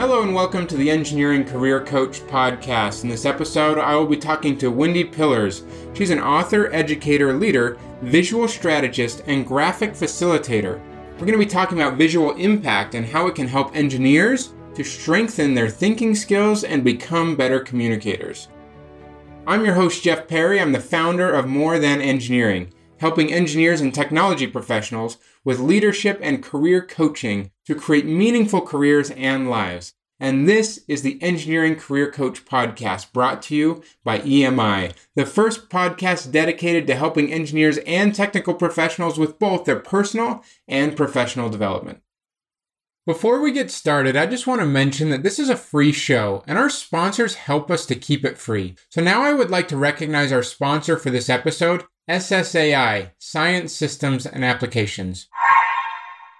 Hello and welcome to the Engineering Career Coach podcast. In this episode, I will be talking to Wendi Pillars. She's an author, educator, leader, visual strategist, and graphic facilitator. We're going to be talking about visual impact and how it can help engineers to strengthen their thinking skills and become better communicators. I'm your host, Jeff Perry. I'm the founder of More Than Engineering, helping engineers and technology professionals with leadership and career coaching to create meaningful careers and lives. And this is the Engineering Career Coach podcast brought to you by EMI, the first podcast dedicated to helping engineers and technical professionals with both their personal and professional development. Before we get started, I just want to mention that this is a free show and our sponsors help us to keep it free. So now I would like to recognize our sponsor for this episode, SSAI, Science Systems and Applications.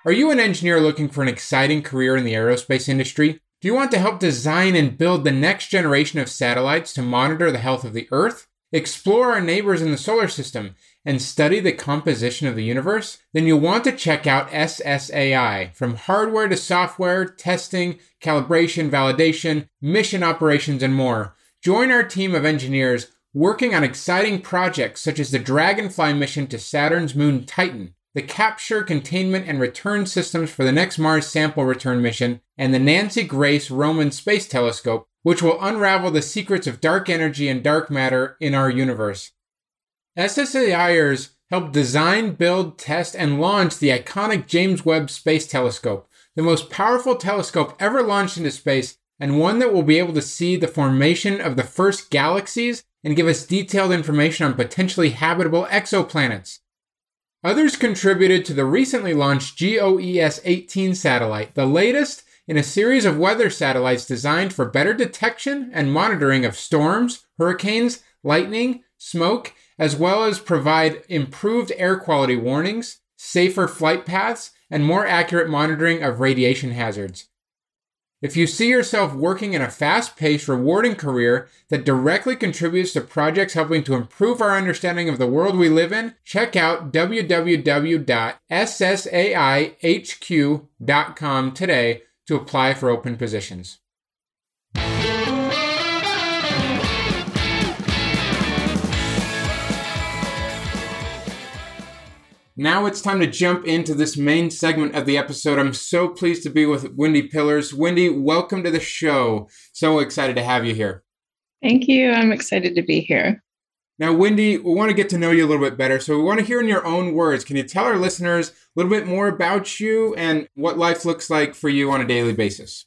Are you an engineer looking for an exciting career in the aerospace industry? Do you want to help design and build the next generation of satellites to monitor the health of the Earth, explore our neighbors in the solar system, and study the composition of the universe? Then you'll want to check out SSAI. From hardware to software, testing, calibration, validation, mission operations, and more. Join our team of engineers working on exciting projects such as the Dragonfly mission to Saturn's moon Titan the capture, containment, and return systems for the next Mars sample return mission, and the Nancy Grace Roman Space Telescope, which will unravel the secrets of dark energy and dark matter in our universe. SSAIers helped design, build, test, and launch the iconic James Webb Space Telescope, the most powerful telescope ever launched into space, and one that will be able to see the formation of the first galaxies and give us detailed information on potentially habitable exoplanets. Others contributed to the recently launched GOES 18 satellite, the latest in a series of weather satellites designed for better detection and monitoring of storms, hurricanes, lightning, smoke, as well as provide improved air quality warnings, safer flight paths, and more accurate monitoring of radiation hazards. If you see yourself working in a fast paced, rewarding career that directly contributes to projects helping to improve our understanding of the world we live in, check out www.ssaihq.com today to apply for open positions. Now it's time to jump into this main segment of the episode. I'm so pleased to be with Wendi Pillars. Wendi, welcome to the show. So excited to have you here. Thank you. I'm excited to be here. Now, Wendi, we want to get to know you a little bit better. So we want to hear in your own words. Can you tell our listeners a little bit more about you and what life looks like for you on a daily basis?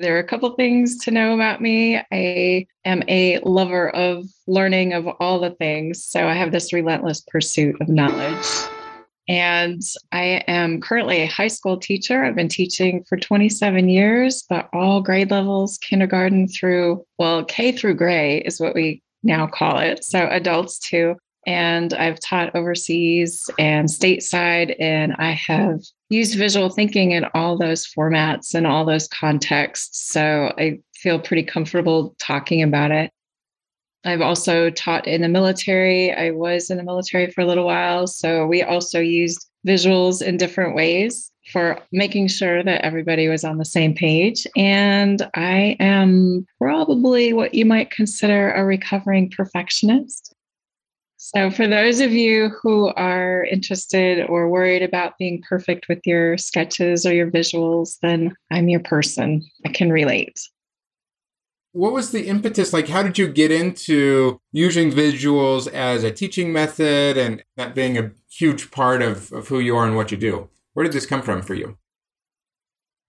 There are a couple things to know about me. I am a lover of learning of all the things. So I have this relentless pursuit of knowledge. And I am currently a high school teacher. I've been teaching for 27 years, but all grade levels, kindergarten through, well, K through gray is what we now call it. So adults too. And I've taught overseas and stateside, and I have use visual thinking in all those formats and all those contexts. So I feel pretty comfortable talking about it. I've also taught in the military. I was in the military for a little while. So we also used visuals in different ways for making sure that everybody was on the same page. And I am probably what you might consider a recovering perfectionist. So, for those of you who are interested or worried about being perfect with your sketches or your visuals, then I'm your person. I can relate. What was the impetus? Like, how did you get into using visuals as a teaching method and that being a huge part of, of who you are and what you do? Where did this come from for you?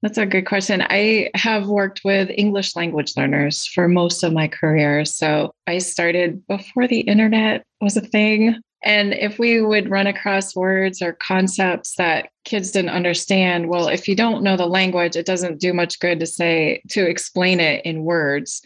That's a good question. I have worked with English language learners for most of my career. So I started before the internet was a thing. And if we would run across words or concepts that kids didn't understand, well, if you don't know the language, it doesn't do much good to say, to explain it in words.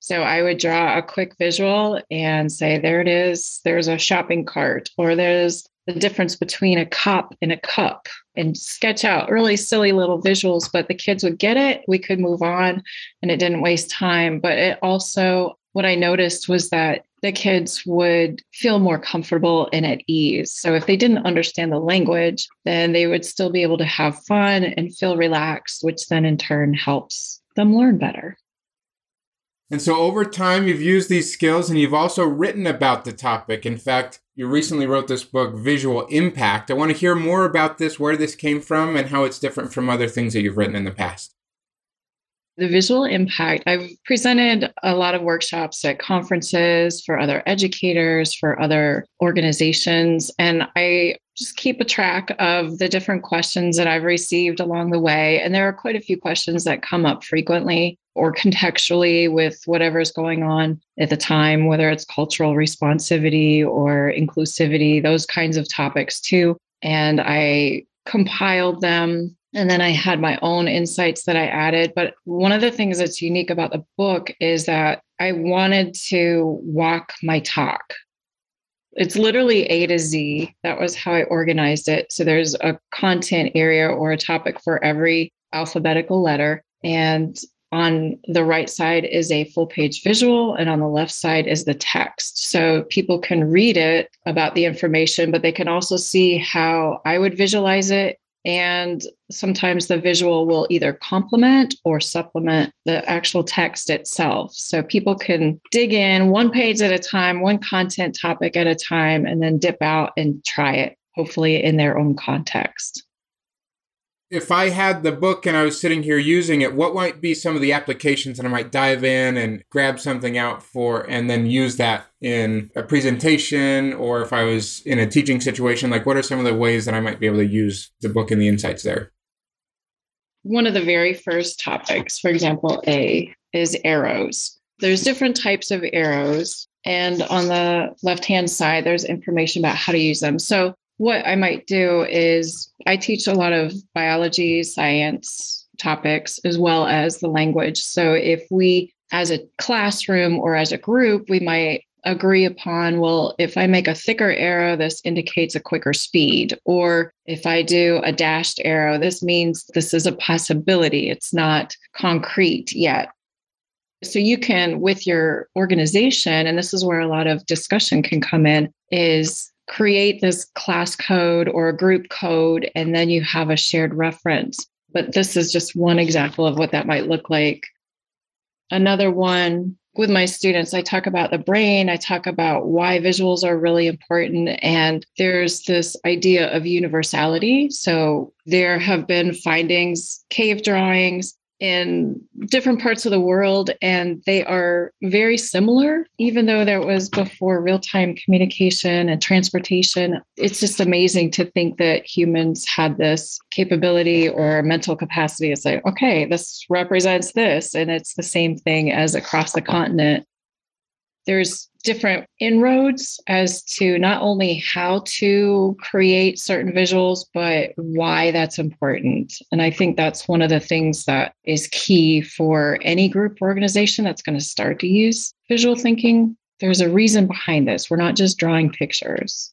So I would draw a quick visual and say, there it is. There's a shopping cart, or there's the difference between a cup and a cup and sketch out really silly little visuals, but the kids would get it. We could move on and it didn't waste time. But it also what I noticed was that the kids would feel more comfortable and at ease. So if they didn't understand the language, then they would still be able to have fun and feel relaxed, which then in turn helps them learn better. And so over time, you've used these skills and you've also written about the topic. In fact, you recently wrote this book, Visual Impact. I want to hear more about this, where this came from, and how it's different from other things that you've written in the past the visual impact. I've presented a lot of workshops at conferences for other educators for other organizations and i just keep a track of the different questions that i've received along the way and there are quite a few questions that come up frequently or contextually with whatever's going on at the time whether it's cultural responsivity or inclusivity those kinds of topics too and i compiled them and then I had my own insights that I added. But one of the things that's unique about the book is that I wanted to walk my talk. It's literally A to Z. That was how I organized it. So there's a content area or a topic for every alphabetical letter. And on the right side is a full page visual, and on the left side is the text. So people can read it about the information, but they can also see how I would visualize it and sometimes the visual will either complement or supplement the actual text itself. So people can dig in one page at a time, one content topic at a time, and then dip out and try it, hopefully in their own context if I had the book and I was sitting here using it, what might be some of the applications that I might dive in and grab something out for and then use that in a presentation or if I was in a teaching situation? Like, what are some of the ways that I might be able to use the book and the insights there? One of the very first topics, for example, A, is arrows. There's different types of arrows. And on the left hand side, there's information about how to use them. So what I might do is I teach a lot of biology, science topics, as well as the language. So if we, as a classroom or as a group, we might agree upon well if i make a thicker arrow this indicates a quicker speed or if i do a dashed arrow this means this is a possibility it's not concrete yet so you can with your organization and this is where a lot of discussion can come in is create this class code or a group code, and then you have a shared reference. But this is just one example of what that might look like. Another one with my students, I talk about the brain, I talk about why visuals are really important. And there's this idea of universality. So there have been findings, cave drawings, in different parts of the world and they are very similar even though there was before real-time communication and transportation. It's just amazing to think that humans had this capability or mental capacity. To say okay this represents this and it's the same thing as across the continent there's different inroads as to not only how to create certain visuals, but why that's important. And I think that's one of the things that is key for any group organization that's going to start to use visual thinking. There's a reason behind this. We're not just drawing pictures.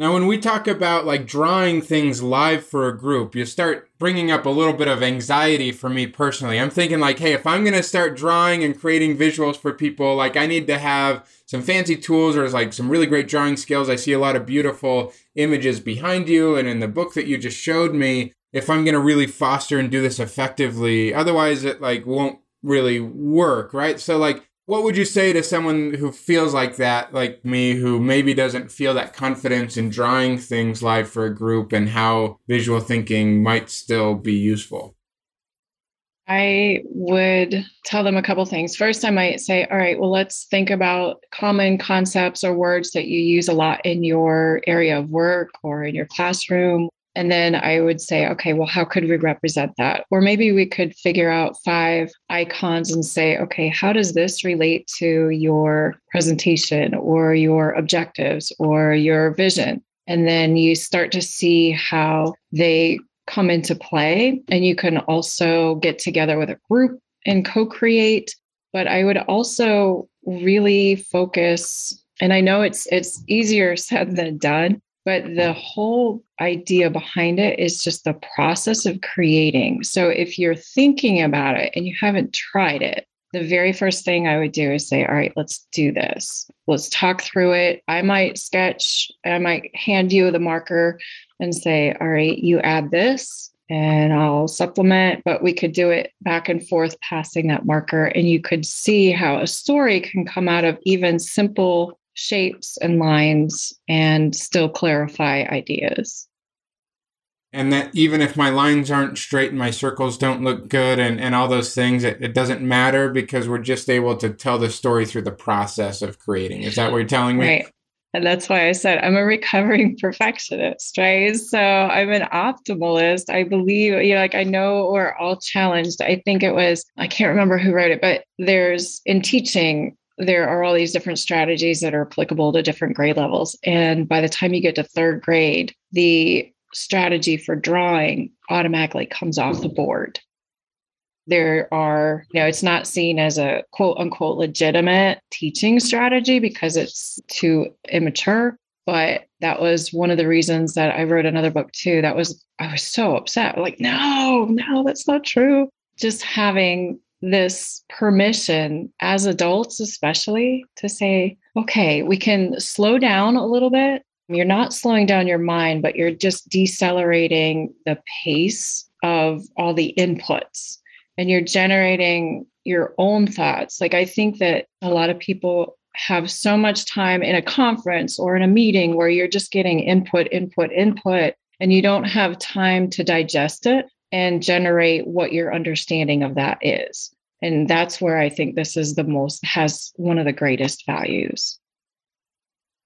Now, when we talk about like drawing things live for a group, you start bringing up a little bit of anxiety for me personally. I'm thinking like, hey, if I'm going to start drawing and creating visuals for people, like I need to have some fancy tools or like some really great drawing skills. I see a lot of beautiful images behind you and in the book that you just showed me. If I'm going to really foster and do this effectively, otherwise it like won't really work, right? So like what would you say to someone who feels like that, like me, who maybe doesn't feel that confidence in drawing things live for a group and how visual thinking might still be useful? I would tell them a couple things. First, I might say, all right, well, let's think about common concepts or words that you use a lot in your area of work or in your classroom and then I would say, okay, well, how could we represent that? Or maybe we could figure out five icons and say, okay, how does this relate to your presentation or your objectives or your vision? And then you start to see how they come into play. And you can also get together with a group and co create. But I would also really focus and I know it's it's easier said than done, but the whole idea behind it is just the process of creating. So if you're thinking about it and you haven't tried it, the very first thing I would do is say, All right, let's do this. Let's talk through it. I might sketch, I might hand you the marker and say, All right, you add this and I'll supplement, but we could do it back and forth, passing that marker. And you could see how a story can come out of even simple shapes and lines and still clarify ideas. And that even if my lines aren't straight and my circles don't look good and, and all those things it, it doesn't matter because we're just able to tell the story through the process of creating. Is that what you're telling me? Right. And that's why i said i'm a recovering perfectionist right? So i'm an optimalist. I believe you know like i know we're all challenged. I think it was i can't remember who wrote it but there's in teaching there are all these different strategies that are applicable to different grade levels. And by the time you get to third grade, the strategy for drawing automatically comes off the board. There are, you know, it's not seen as a quote unquote legitimate teaching strategy because it's too immature. But that was one of the reasons that I wrote another book too. That was, I was so upset. Like, no, no, that's not true. Just having this permission as adults, especially to say, okay, we can slow down a little bit you're not slowing down your mind, but you're just decelerating the pace of all the inputs and you're generating your own thoughts. Like, I think that a lot of people have so much time in a conference or in a meeting where you're just getting input, input, input, and you don't have time to digest it and generate what your understanding of that is. And that's where I think this is the most, has one of the greatest values.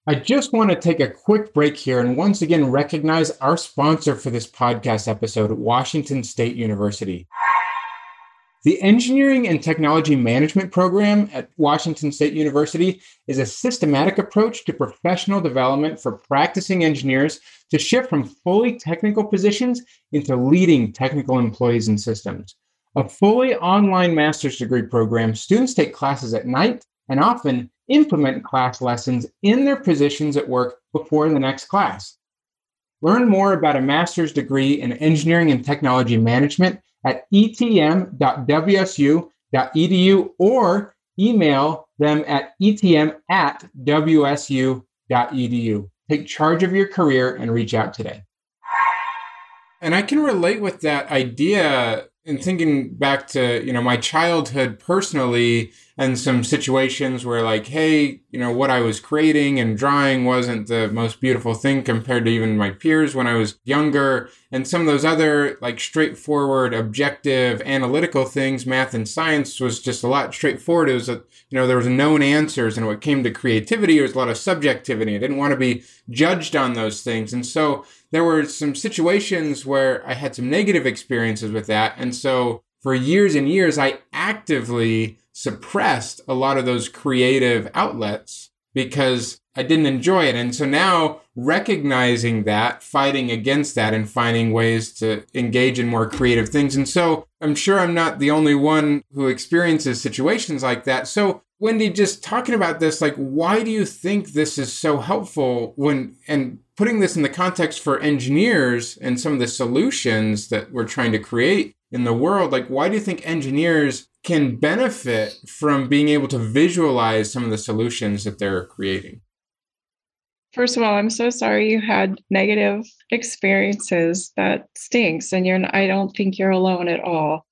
I just want to take a quick break here and once again recognize our sponsor for this podcast episode, Washington State University. The Engineering and Technology Management Program at Washington State University is a systematic approach to professional development for practicing engineers to shift from fully technical positions into leading technical employees and systems. A fully online master's degree program, students take classes at night and often implement class lessons in their positions at work before the next class. Learn more about a master's degree in engineering and technology management at etm.wsu.edu or email them at etm at wsu.edu. Take charge of your career and reach out today. And I can relate with that idea in thinking back to, you know, my childhood personally and some situations where like hey you know what i was creating and drawing wasn't the most beautiful thing compared to even my peers when i was younger. And some of those other like straightforward objective analytical things math and science was just a lot straightforward. It was a you know there was known answers. And when it came to creativity there was a lot of subjectivity. I didn't want to be judged on those things. And so there were some situations where i had some negative experiences with that. And so for years and years i actively suppressed a lot of those creative outlets because I didn't enjoy it. And so now recognizing that, fighting against that, and finding ways to engage in more creative things. And so I'm sure I'm not the only one who experiences situations like that. So, Wendi, just talking about this, like, why do you think this is so helpful when, and putting this in the context for engineers and some of the solutions that we're trying to create in the world, like, why do you think engineers can benefit from being able to visualize some of the solutions that they're creating? First of all, I'm so sorry you had negative experiences. That stinks. And you're I don't think you're alone at all.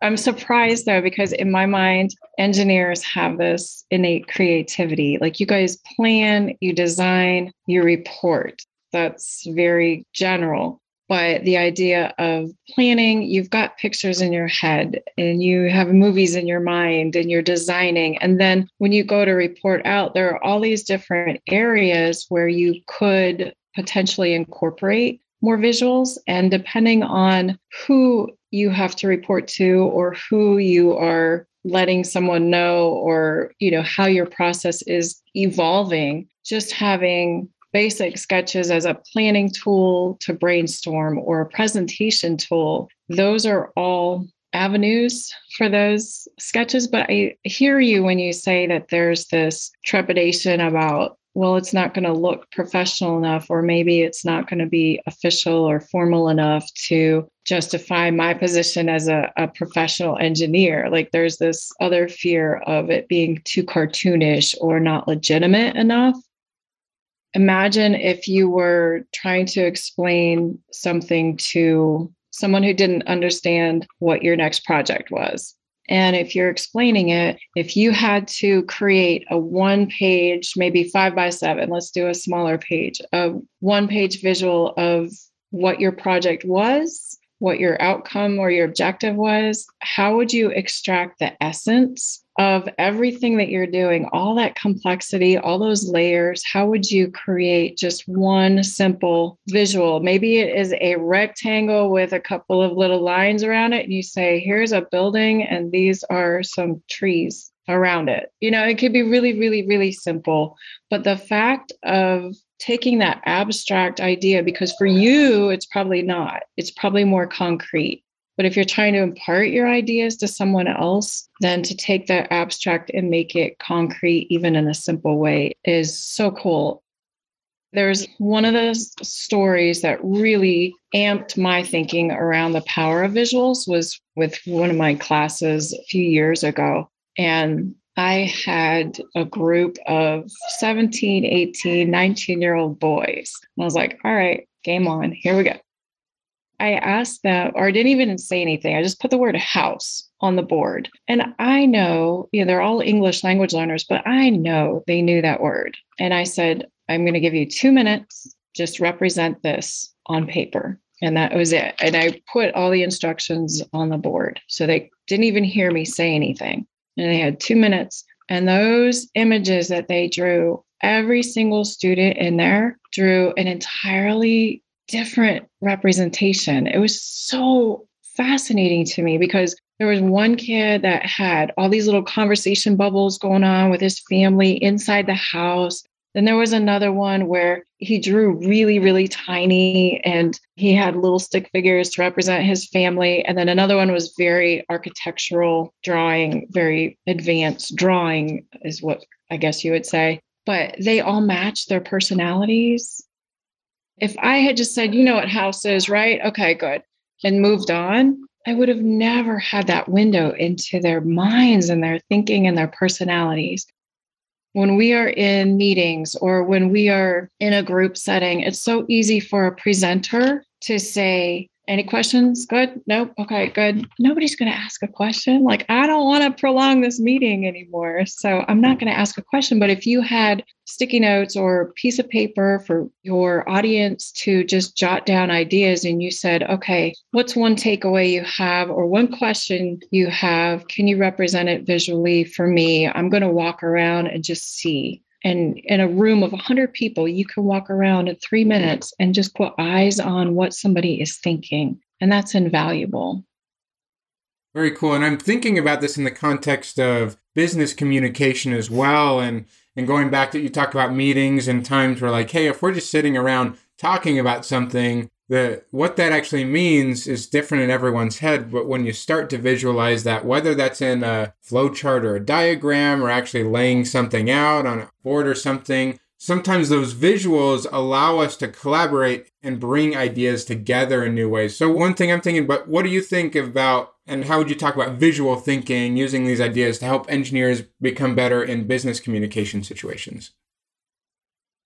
I'm surprised though, because in my mind, engineers have this innate creativity. Like you guys plan, you design, you report. That's very general. But the idea of planning, you've got pictures in your head and you have movies in your mind and you're designing. And then when you go to report out, there are all these different areas where you could potentially incorporate more visuals. And depending on who you have to report to or who you are letting someone know or you know how your process is evolving just having basic sketches as a planning tool to brainstorm or a presentation tool, those are all avenues for those sketches. But I hear you when you say that there's this trepidation about, well, it's not going to look professional enough, or maybe it's not going to be official or formal enough to justify my position as a, a professional engineer. Like there's this other fear of it being too cartoonish or not legitimate enough. Imagine if you were trying to explain something to someone who didn't understand what your next project was. And if you're explaining it, if you had to create a one page, maybe five by seven, let's do a smaller page, a one page visual of what your project was what your outcome or your objective was, how would you extract the essence of everything that you're doing, all that complexity, all those layers? How would you create just one simple visual? Maybe it is a rectangle with a couple of little lines around it, and you say, here's a building, and these are some trees around it. You know, it could be really, really, really simple. But the fact of taking that abstract idea, because for you, it's probably not, it's probably more concrete. But if you're trying to impart your ideas to someone else, then to take that abstract and make it concrete, even in a simple way, is so cool. There's one of the stories that really amped my thinking around the power of visuals was with one of my classes a few years ago. And I had a group of 17, 18, 19 year old boys. And I was like, all right, game on. Here we go. I asked them, or I didn't even say anything. I just put the word house on the board. And I know, you know, they're all English language learners, but I know they knew that word. And I said, I'm going to give you two minutes, just represent this on paper. And that was it. And I put all the instructions on the board. So they didn't even hear me say anything and they had two minutes. And those images that they drew, every single student in there drew an entirely different representation. It was so fascinating to me because there was one kid that had all these little conversation bubbles going on with his family inside the house. Then there was another one where he drew really, really tiny and he had little stick figures to represent his family. And then another one was very architectural drawing, very advanced drawing, is what I guess you would say. But they all match their personalities. If I had just said, you know what house is, right? Okay, good. And moved on, I would have never had that window into their minds and their thinking and their personalities when we are in meetings or when we are in a group setting, it's so easy for a presenter to say, any questions? Good. Nope. Okay, good. Nobody's going to ask a question. Like, I don't want to prolong this meeting anymore. So I'm not going to ask a question. But if you had sticky notes or a piece of paper for your audience to just jot down ideas and you said, okay, what's one takeaway you have or one question you have? Can you represent it visually for me? I'm going to walk around and just see and in a room of 100 people you can walk around in three minutes and just put eyes on what somebody is thinking and that's invaluable. Very cool and i'm thinking about this in the context of business communication as well and and going back to you talk about meetings and times where like hey if we're just sitting around talking about something the what that actually means is different in everyone's head but when you start to visualize that whether that's in a flowchart or a diagram or actually laying something out on a board or something sometimes those visuals allow us to collaborate and bring ideas together in new ways. So one thing i'm thinking but what do you think about and how would you talk about visual thinking using these ideas to help engineers become better in business communication situations?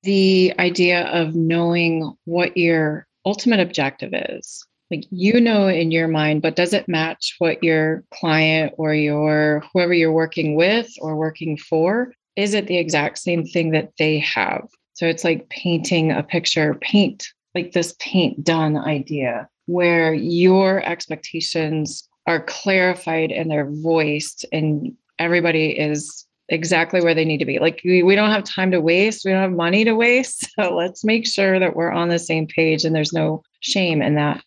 The idea of knowing what your ultimate objective is. Like you know in your mind but does it match what your client or your whoever you're working with or working for is it the exact same thing that they have? So it's like painting a picture paint like this paint done idea where your expectations are clarified and they're voiced and everybody is exactly where they need to be. Like we, we don't have time to waste, we don't have money to waste. So let's make sure that we're on the same page and there's no shame in that.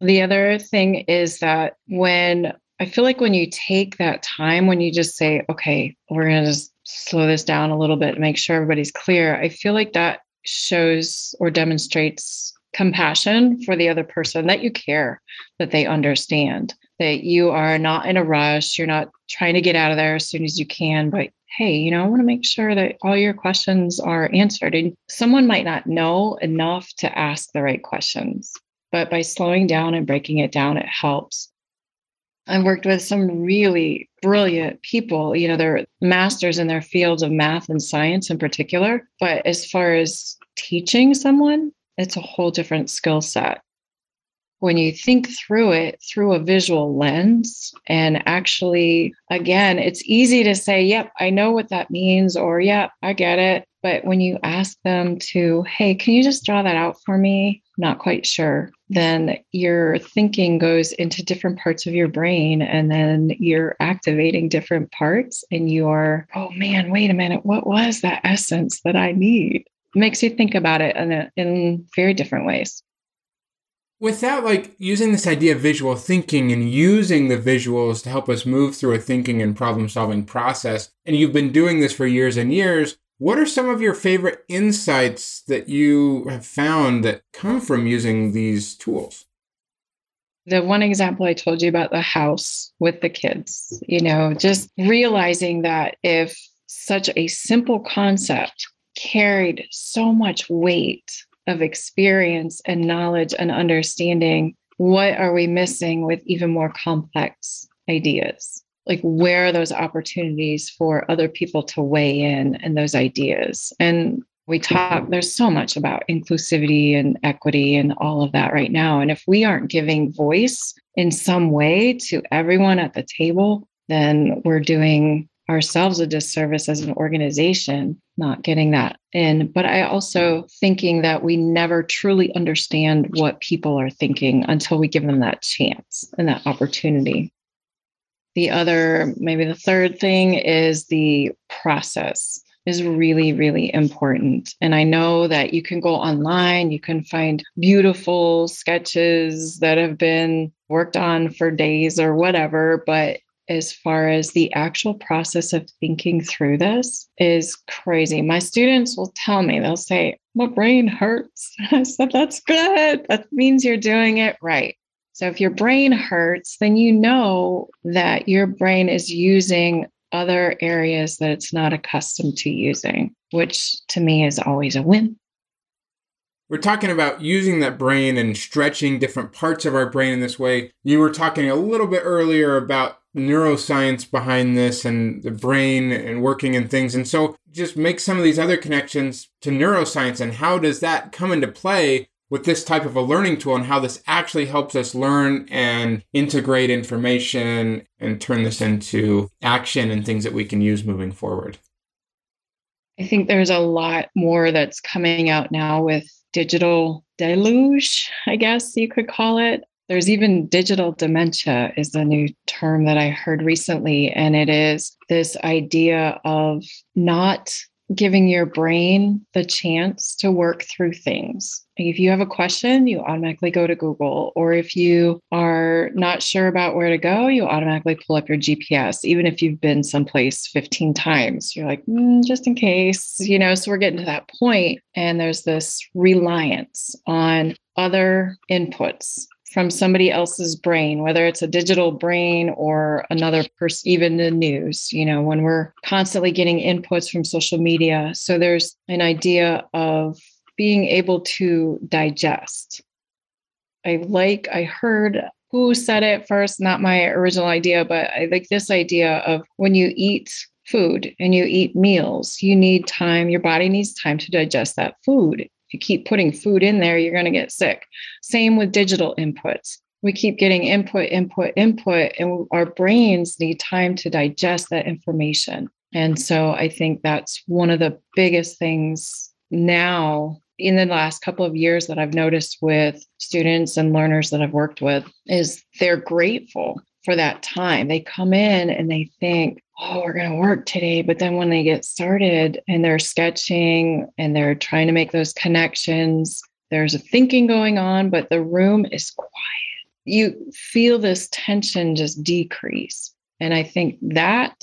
The other thing is that when I feel like when you take that time, when you just say, okay, we're going to just slow this down a little bit, make sure everybody's clear, I feel like that shows or demonstrates compassion for the other person that you care, that they understand that you are not in a rush. You're not trying to get out of there as soon as you can, but hey, you know, I want to make sure that all your questions are answered. And someone might not know enough to ask the right questions. but by slowing down and breaking it down, it helps. I've worked with some really brilliant people. You know, they're masters in their fields of math and science in particular. But as far as teaching someone, it's a whole different skill set. When you think through it through a visual lens, and actually, again, it's easy to say, Yep, I know what that means, or Yep, I get it. But when you ask them to, Hey, can you just draw that out for me? Not quite sure. Then your thinking goes into different parts of your brain, and then you're activating different parts, and you are, Oh man, wait a minute, what was that essence that I need? makes you think about it in, a, in very different ways. Without like using this idea of visual thinking and using the visuals to help us move through a thinking and problem solving process, and you've been doing this for years and years, what are some of your favorite insights that you have found that come from using these tools? The one example I told you about the house with the kids, you know, just realizing that if such a simple concept carried so much weight of experience and knowledge and understanding. What are we missing with even more complex ideas? Like, where are those opportunities for other people to weigh in and those ideas? And we talk, there's so much about inclusivity and equity and all of that right now. And if we aren't giving voice in some way to everyone at the table, then we're doing ourselves a disservice as an organization not getting that in but i also thinking that we never truly understand what people are thinking until we give them that chance and that opportunity. The other maybe the third thing is the process is really really important. And i know that you can go online you can find beautiful sketches that have been worked on for days or whatever but as far as the actual process of thinking through this is crazy. My students will tell me, they'll say, My brain hurts. I said, That's good. That means you're doing it right. So if your brain hurts, then you know that your brain is using other areas that it's not accustomed to using, which to me is always a win. We're talking about using that brain and stretching different parts of our brain in this way. You were talking a little bit earlier about neuroscience behind this and the brain and working and things. And so just make some of these other connections to neuroscience and how does that come into play with this type of a learning tool and how this actually helps us learn and integrate information and turn this into action and things that we can use moving forward. I think there's a lot more that's coming out now with digital deluge, I guess you could call it. There's even digital dementia is a new term that I heard recently. And it is this idea of not giving your brain the chance to work through things. If you have a question, you automatically go to Google. Or if you are not sure about where to go, you automatically pull up your GPS, even if you've been someplace 15 times. You're like, mm, just in case, you know. So we're getting to that point, and there's this reliance on other inputs from somebody else's brain, whether it's a digital brain or another person, even the news, you know, when we're constantly getting inputs from social media. So there's an idea of being able to digest. I like, I heard who said it first, not my original idea, but I like this idea of when you eat food and you eat meals, you need time, your body needs time to digest that food you keep putting food in there, you're going to get sick. Same with digital inputs. We keep getting input, input, input, and our brains need time to digest that information. And so I think that's one of the biggest things now in the last couple of years that I've noticed with students and learners that I've worked with is they're grateful for that time. They come in and they think, oh, we're going to work today. But then when they get started and they're sketching and they're trying to make those connections, there's a thinking going on, but the room is quiet. You feel this tension just decrease. And I think that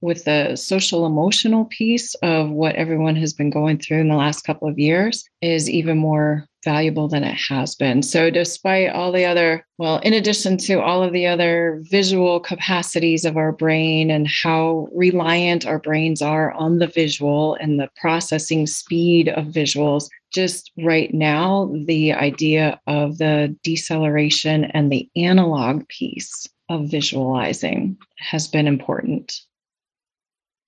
with the social emotional piece of what everyone has been going through in the last couple of years is even more valuable than it has been. So, despite all the other, well, in addition to all of the other visual capacities of our brain and how reliant our brains are on the visual and the processing speed of visuals, just right now, the idea of the deceleration and the analog piece of visualizing has been important.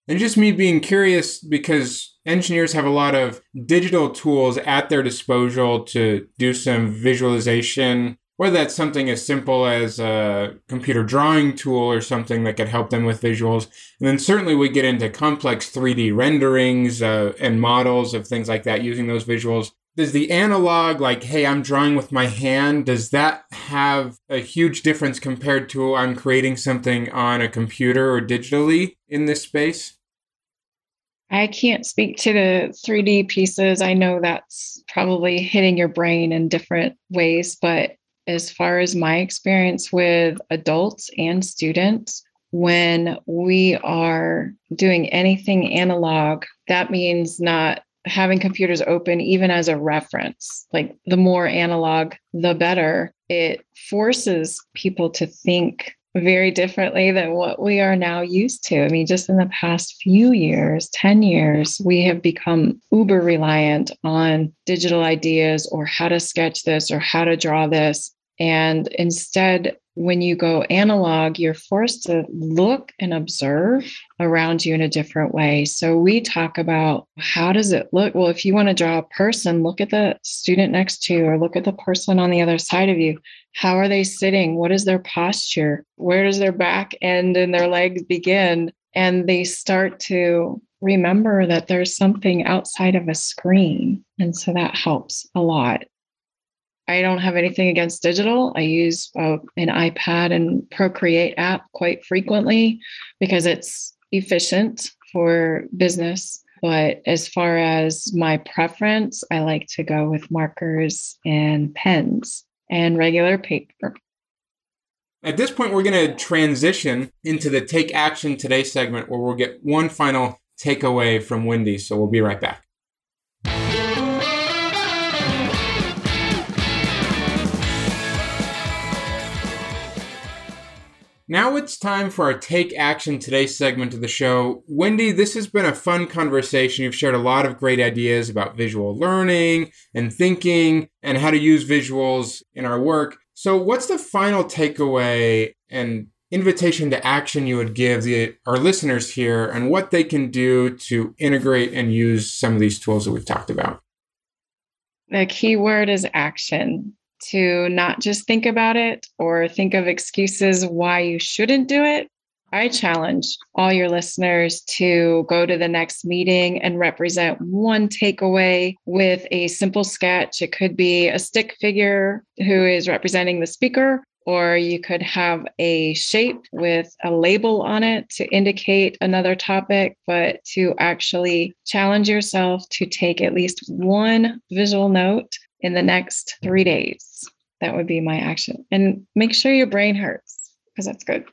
And just me being curious because engineers have a lot of digital tools at their disposal to do some visualization, whether that's something as simple as a computer drawing tool or something that could help them with visuals. And then certainly we get into complex 3D renderings uh, and models of things like that using those visuals does the analog like hey i'm drawing with my hand does that have a huge difference compared to i'm creating something on a computer or digitally in this space i can't speak to the 3d pieces. I know that's probably hitting your brain in different ways but as far as my experience with adults and students when we are doing anything analog that means not having computers open even as a reference. Like the more analog the better. It forces people to think very differently than what we are now used to. I mean just in the past few years 10 years we have become uber reliant on digital ideas or how to sketch this or how to draw this and instead when you go analog, you're forced to look and observe around you in a different way. So we talk about how does it look? Well, if you want to draw a person, look at the student next to you or look at the person on the other side of you. How are they sitting? What is their posture? Where does their back end and their legs begin? And they start to remember that there's something outside of a screen. And so that helps a lot. I don't have anything against digital. I use uh, an iPad and Procreate app quite frequently because it's efficient for business. But as far as my preference, I like to go with markers and pens and regular paper. At this point, we're going to transition into the Take Action Today segment where we'll get one final takeaway from Wendi. So we'll be right back. Now it's time for our Take Action Today segment of the show. Wendi, this has been a fun conversation. You've shared a lot of great ideas about visual learning and thinking and how to use visuals in our work. So, what's the final takeaway and invitation to action you would give the, our listeners here and what they can do to integrate and use some of these tools that we've talked about? The key word is action to not just think about it or think of excuses why you shouldn't do it. I challenge all your listeners to go to the next meeting and represent one takeaway with a simple sketch. It could be a stick figure who is representing the speaker, or you could have a shape with a label on it to indicate another topic, but to actually challenge yourself to take at least one visual note in the next three days. That would be my action. And make sure your brain hurts because that's good.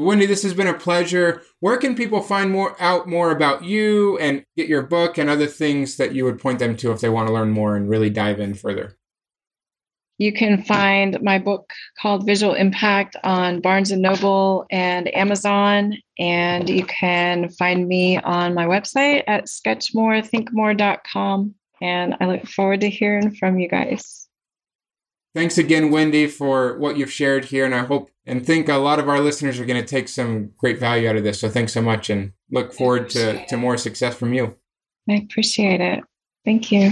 Wendi, this has been a pleasure. Where can people find more out more about you and get your book and other things that you would point them to if they want to learn more and really dive in further? You can find my book called Visual Impact on Barnes and Noble and Amazon, and you can find me on my website at sketchmorethinkmore.com. And I look forward to hearing from you guys. Thanks again, Wendi, for what you've shared here. And I hope and think a lot of our listeners are going to take some great value out of this. So thanks so much and look forward to, to more success from you. I appreciate it. Thank you.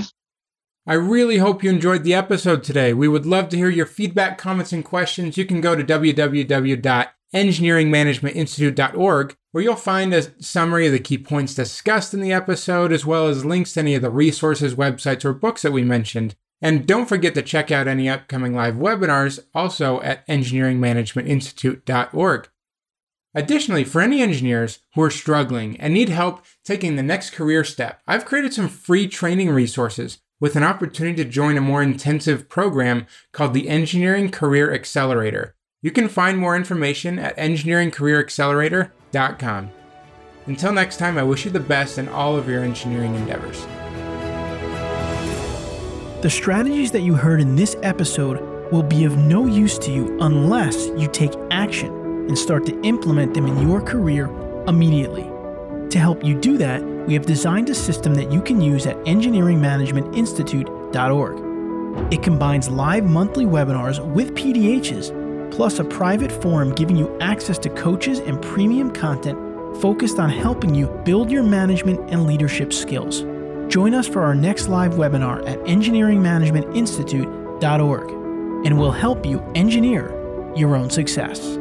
I really hope you enjoyed the episode today. We would love to hear your feedback, comments, and questions. You can go to www.engineeringmanagementinstitute.org where you'll find a summary of the key points discussed in the episode, as well as links to any of the resources, websites, or books that we mentioned. And don't forget to check out any upcoming live webinars also at engineeringmanagementinstitute.org. Additionally, for any engineers who are struggling and need help taking the next career step, I've created some free training resources with an opportunity to join a more intensive program called the Engineering Career Accelerator. You can find more information at engineeringcareeraccelerator.com until next time, I wish you the best in all of your engineering endeavors. The strategies that you heard in this episode will be of no use to you unless you take action and start to implement them in your career immediately. To help you do that, we have designed a system that you can use at engineeringmanagementinstitute.org. It combines live monthly webinars with PDHs, plus a private forum giving you access to coaches and premium content focused on helping you build your management and leadership skills. Join us for our next live webinar at engineeringmanagementinstitute.org, and we'll help you engineer your own success.